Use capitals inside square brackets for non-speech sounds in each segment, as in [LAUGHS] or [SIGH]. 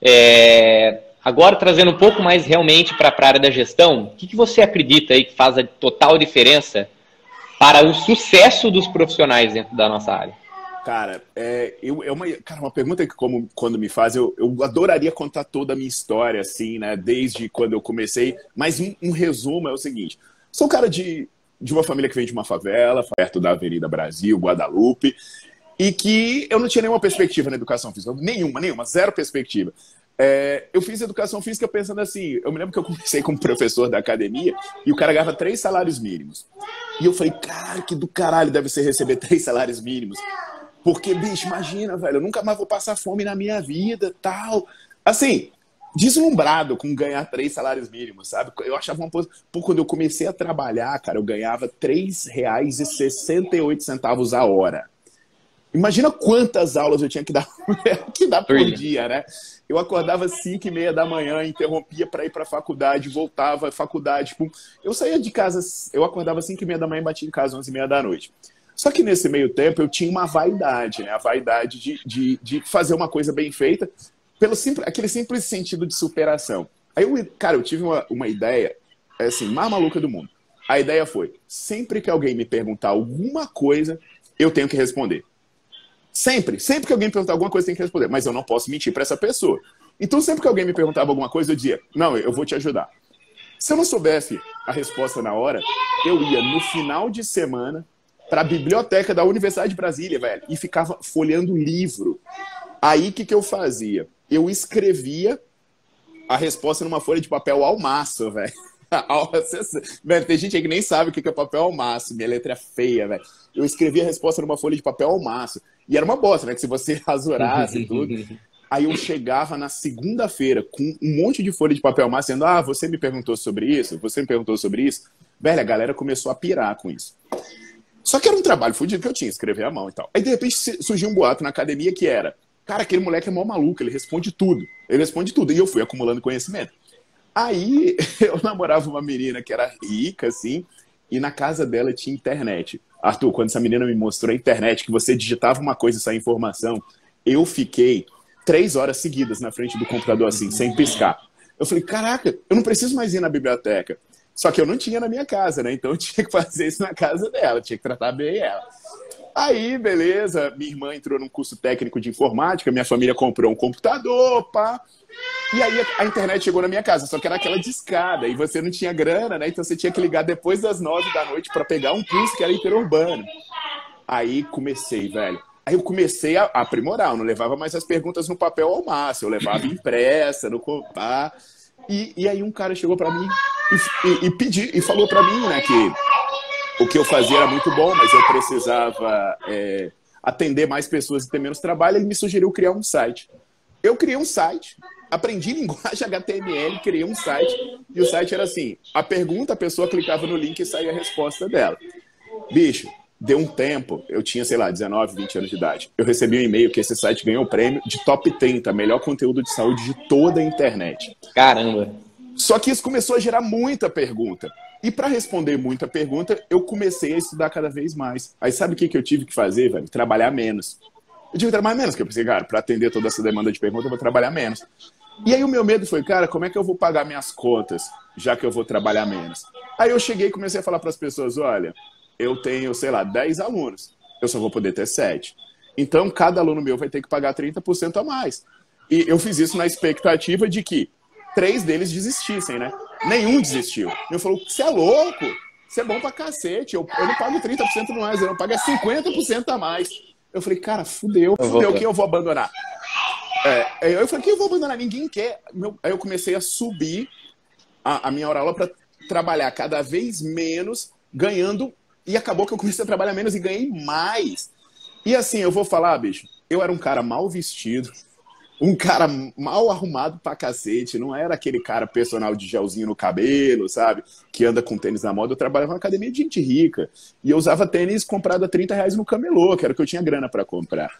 É, agora, trazendo um pouco mais realmente para a área da gestão, o que, que você acredita aí que faz a total diferença para o sucesso dos profissionais dentro da nossa área? Cara, é, eu, é uma, cara, uma pergunta que como, quando me faz, eu, eu adoraria contar toda a minha história, assim, né? Desde quando eu comecei. Mas um, um resumo é o seguinte. Sou um cara de, de uma família que vem de uma favela, perto da Avenida Brasil, Guadalupe e que eu não tinha nenhuma perspectiva na educação física. Nenhuma, nenhuma, zero perspectiva. É, eu fiz educação física pensando assim. Eu me lembro que eu comecei como professor da academia e o cara ganhava três salários mínimos. E eu falei, cara, que do caralho deve ser receber [LAUGHS] três salários mínimos. Porque, bicho, imagina, velho, eu nunca mais vou passar fome na minha vida, tal. Assim, deslumbrado com ganhar três salários mínimos, sabe? Eu achava uma coisa. Pô, quando eu comecei a trabalhar, cara, eu ganhava R$ 3,68 a hora. Imagina quantas aulas eu tinha que dar, [LAUGHS] que dar por dia, né? Eu acordava às 5 e meia da manhã, interrompia para ir para a faculdade, voltava à faculdade. Tipo, eu saía de casa, eu acordava às 5 e meia da manhã e batia em casa às 11 e meia da noite. Só que nesse meio tempo eu tinha uma vaidade, né? A vaidade de, de, de fazer uma coisa bem feita, pelo simples, aquele simples sentido de superação. Aí, eu, cara, eu tive uma, uma ideia, é assim, mais maluca do mundo. A ideia foi: sempre que alguém me perguntar alguma coisa, eu tenho que responder. Sempre. Sempre que alguém perguntar alguma coisa, tem que responder. Mas eu não posso mentir para essa pessoa. Então, sempre que alguém me perguntava alguma coisa, eu dizia: Não, eu vou te ajudar. Se eu não soubesse a resposta na hora, eu ia no final de semana para a biblioteca da Universidade de Brasília, velho, e ficava folheando livro. Aí, o que, que eu fazia? Eu escrevia a resposta numa folha de papel ao maço, velho. [LAUGHS] velho, tem gente aí que nem sabe o que é papel ao maço. Minha letra é feia, velho. Eu escrevi a resposta numa folha de papel ao maço. E era uma bosta, né? Que se você [LAUGHS] rasurasse [LAUGHS] tudo. Aí eu chegava na segunda-feira com um monte de folha de papel massa dizendo: Ah, você me perguntou sobre isso, você me perguntou sobre isso. Velho, a galera começou a pirar com isso. Só que era um trabalho fudido que eu tinha, escrever à mão e tal. Aí de repente surgiu um boato na academia que era: Cara, aquele moleque é mó maluco, ele responde tudo. Ele responde tudo. E eu fui acumulando conhecimento. Aí [LAUGHS] eu namorava uma menina que era rica, assim, e na casa dela tinha internet. Arthur, quando essa menina me mostrou a internet, que você digitava uma coisa e saia informação, eu fiquei três horas seguidas na frente do computador, assim, sem piscar. Eu falei, caraca, eu não preciso mais ir na biblioteca. Só que eu não tinha na minha casa, né? Então eu [LAUGHS] tinha que fazer isso na casa dela, tinha que tratar bem ela. Aí, beleza, minha irmã entrou num curso técnico de informática, minha família comprou um computador, pá. E aí a internet chegou na minha casa, só que era aquela discada, e você não tinha grana, né? Então você tinha que ligar depois das nove da noite para pegar um curso que era interurbano. Aí comecei, velho. Aí eu comecei a aprimorar, eu não levava mais as perguntas no papel ao máximo, eu levava impressa, no compá. E, e aí um cara chegou para mim e, e, e pediu, e falou para mim, né, que o que eu fazia era muito bom, mas eu precisava é, atender mais pessoas e ter menos trabalho. Ele me sugeriu criar um site. Eu criei um site aprendi [LAUGHS] linguagem HTML, criei um site, e o site era assim: a pergunta, a pessoa clicava no link e saía a resposta dela. Bicho, deu um tempo, eu tinha, sei lá, 19, 20 anos de idade. Eu recebi um e-mail que esse site ganhou o prêmio de top 30, melhor conteúdo de saúde de toda a internet. Caramba! Só que isso começou a gerar muita pergunta. E para responder muita pergunta, eu comecei a estudar cada vez mais. Aí sabe o que, que eu tive que fazer, velho? Trabalhar menos. Eu tive que trabalhar menos, porque eu pensei, cara, para atender toda essa demanda de pergunta, eu vou trabalhar menos. E aí o meu medo foi, cara, como é que eu vou pagar minhas contas, já que eu vou trabalhar menos? Aí eu cheguei e comecei a falar para as pessoas, olha, eu tenho, sei lá, 10 alunos, eu só vou poder ter 7. Então, cada aluno meu vai ter que pagar 30% a mais. E eu fiz isso na expectativa de que três deles desistissem, né? Nenhum desistiu. Eu falou, você é louco? Você é bom pra cacete. Eu, eu não pago 30% no mais, eu não pago 50% a mais. Eu falei, cara, fudeu, fudeu, quem eu vou abandonar? É, eu falei, quem eu vou abandonar? Ninguém quer. Aí eu comecei a subir a, a minha hora aula para trabalhar cada vez menos, ganhando. E acabou que eu comecei a trabalhar menos e ganhei mais. E assim, eu vou falar, bicho, eu era um cara mal vestido, um cara mal arrumado pra cacete, não era aquele cara personal de gelzinho no cabelo, sabe? Que anda com tênis na moda. Eu trabalhava na academia de gente rica. E eu usava tênis comprado a 30 reais no camelô, que era o que eu tinha grana para comprar.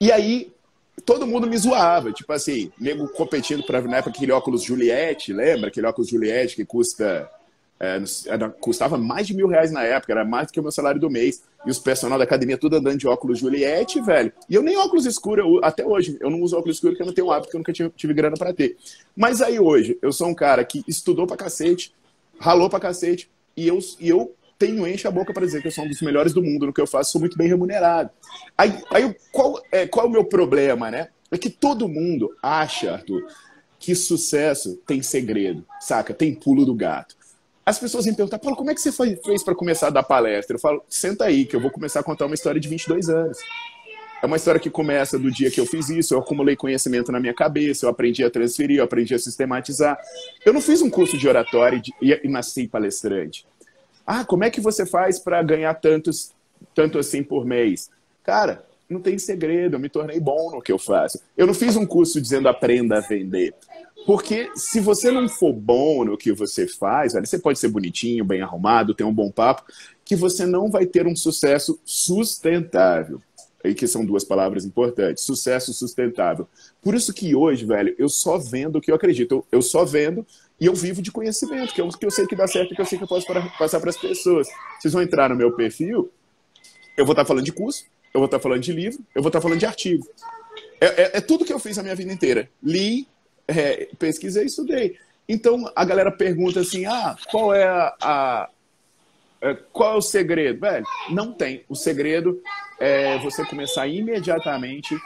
E aí, todo mundo me zoava, tipo assim, nego competindo para na época aquele óculos Juliette, lembra? Aquele óculos Juliette que custa é, era, custava mais de mil reais na época, era mais do que o meu salário do mês. E os personal da academia tudo andando de óculos Juliette, velho. E eu nem óculos escuro, eu, até hoje, eu não uso óculos escuro porque eu não tenho hábito, porque eu nunca tive, tive grana para ter. Mas aí hoje, eu sou um cara que estudou pra cacete, ralou pra cacete, e eu, e eu tenho enche a boca para dizer que eu sou um dos melhores do mundo no que eu faço, sou muito bem remunerado. Aí, aí qual, é, qual é o meu problema, né? É que todo mundo acha, Arthur, que sucesso tem segredo, saca? Tem pulo do gato. As pessoas me perguntam, Paulo, como é que você fez para começar a dar palestra? Eu falo, senta aí, que eu vou começar a contar uma história de 22 anos. É uma história que começa do dia que eu fiz isso, eu acumulei conhecimento na minha cabeça, eu aprendi a transferir, eu aprendi a sistematizar. Eu não fiz um curso de oratória e, e nasci palestrante. Ah, como é que você faz para ganhar tantos, tanto assim por mês? Cara, não tem segredo, eu me tornei bom no que eu faço. Eu não fiz um curso dizendo aprenda a vender. Porque se você não for bom no que você faz, velho, você pode ser bonitinho, bem arrumado, ter um bom papo, que você não vai ter um sucesso sustentável. Aí que são duas palavras importantes, sucesso sustentável. Por isso que hoje, velho, eu só vendo o que eu acredito. Eu, só vendo e eu vivo de conhecimento, que é o que eu sei que dá certo, que eu sei que eu posso para, passar para as pessoas. Vocês vão entrar no meu perfil, eu vou estar falando de curso, eu vou estar falando de livro, eu vou estar falando de artigo. É, é, é tudo que eu fiz a minha vida inteira. Li, é, pesquisei e estudei. Então a galera pergunta assim: ah, qual é a, a, é, qual é o segredo? Velho, não tem. O segredo é você começar imediatamente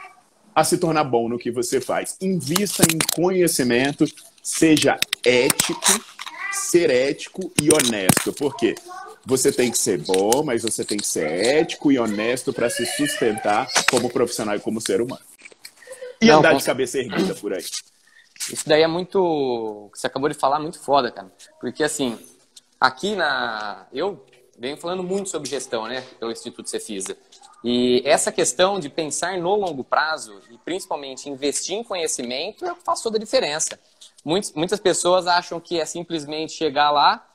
a se tornar bom no que você faz. Invista em conhecimento, seja ético, ser ético e honesto. Por quê? Você tem que ser bom, mas você tem que ser ético e honesto para se sustentar como profissional e como ser humano. E não, andar de cabeça erguida por aí. Isso daí é muito. Você acabou de falar muito foda, cara. Porque assim, aqui na. Eu venho falando muito sobre gestão, né? Pelo Instituto Cefisa. E essa questão de pensar no longo prazo e principalmente investir em conhecimento é o que faz toda a diferença. Muitas, muitas pessoas acham que é simplesmente chegar lá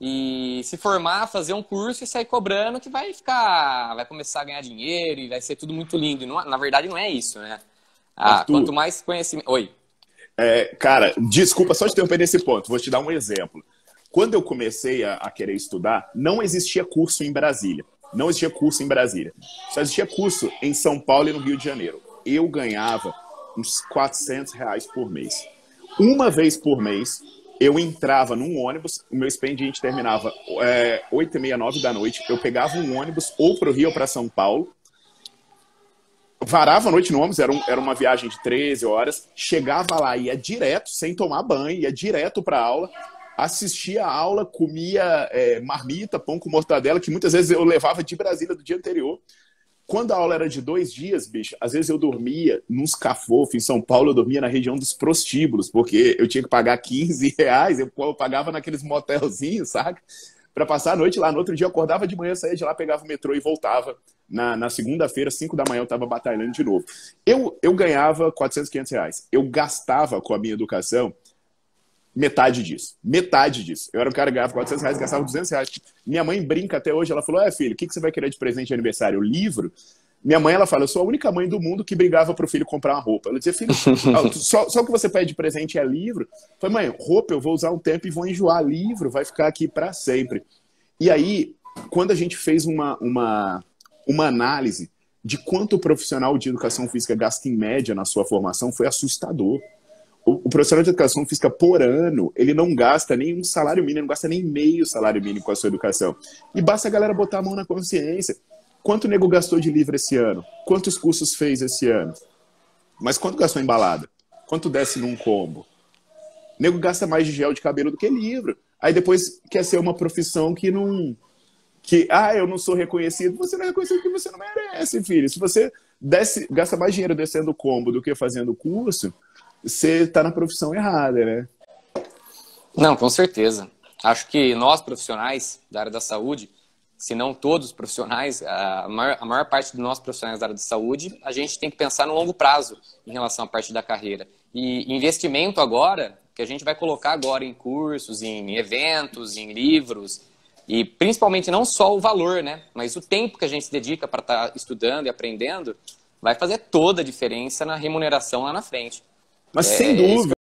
e se formar, fazer um curso e sair cobrando que vai ficar, vai começar a ganhar dinheiro e vai ser tudo muito lindo. Não, na verdade, não é isso, né? Ah, quanto mais conhecimento. Oi. É, cara, desculpa só te interromper nesse ponto, vou te dar um exemplo. Quando eu comecei a, a, querer estudar, não existia curso em Brasília. Não existia curso em Brasília. Só existia curso em São Paulo e no Rio de Janeiro. Eu ganhava uns 400 reais por mês. Uma vez por mês, eu entrava num ônibus, o meu expediente terminava é, 8 e meia, 9 da noite. Eu pegava um ônibus ou para o Rio ou para São Paulo, varava a noite no ônibus, era, um, era uma viagem de 13 horas, chegava lá, ia direto, sem tomar banho, ia direto para aula, assistia a aula, comia é, marmita, pão com mortadela, que muitas vezes eu levava de Brasília do dia anterior. Quando a aula era de dois dias, bicho, às vezes eu dormia nos cafofos, em São Paulo, eu dormia na região dos prostíbulos, porque eu tinha que pagar 15 reais, eu, eu pagava naqueles motelzinhos, saca? Para passar a noite lá. No outro dia eu acordava de manhã, saía de lá, pegava o metrô e voltava na, na segunda-feira, 5 da manhã, eu estava batalhando de novo. Eu, eu ganhava 400, 500 reais. Eu gastava com a minha educação metade disso. Metade disso. Eu era um cara que ganhava 400 reais, gastava 200 reais. Minha mãe brinca até hoje, ela falou, é filho, o que, que você vai querer de presente de aniversário? Livro? Minha mãe, ela fala, eu sou a única mãe do mundo que brigava pro filho comprar uma roupa. Ela dizia, filho, só, só o que você pede de presente é livro. Eu falei, mãe, roupa eu vou usar um tempo e vou enjoar. Livro vai ficar aqui para sempre. E aí, quando a gente fez uma, uma, uma análise de quanto o profissional de educação física gasta em média na sua formação foi assustador. O, o profissional de educação física por ano, ele não gasta nem um salário mínimo, não gasta nem meio salário mínimo com a sua educação. E basta a galera botar a mão na consciência. Quanto o nego gastou de livro esse ano? Quantos cursos fez esse ano? Mas quanto gastou em balada? Quanto desce num combo? nego gasta mais de gel de cabelo do que livro. Aí depois quer ser uma profissão que não. Que, ah, eu não sou reconhecido. Você não é reconhecido porque você não merece, filho. Se você desce, gasta mais dinheiro descendo o combo do que fazendo o curso, você está na profissão errada, né? Não, com certeza. Acho que nós, profissionais da área da saúde, se não todos os profissionais, a maior, a maior parte de nós profissionais da área de saúde, a gente tem que pensar no longo prazo em relação à parte da carreira. E investimento agora, que a gente vai colocar agora em cursos, em eventos, em livros, e principalmente não só o valor, né? Mas o tempo que a gente se dedica para estar tá estudando e aprendendo vai fazer toda a diferença na remuneração lá na frente. Mas é, sem dúvida.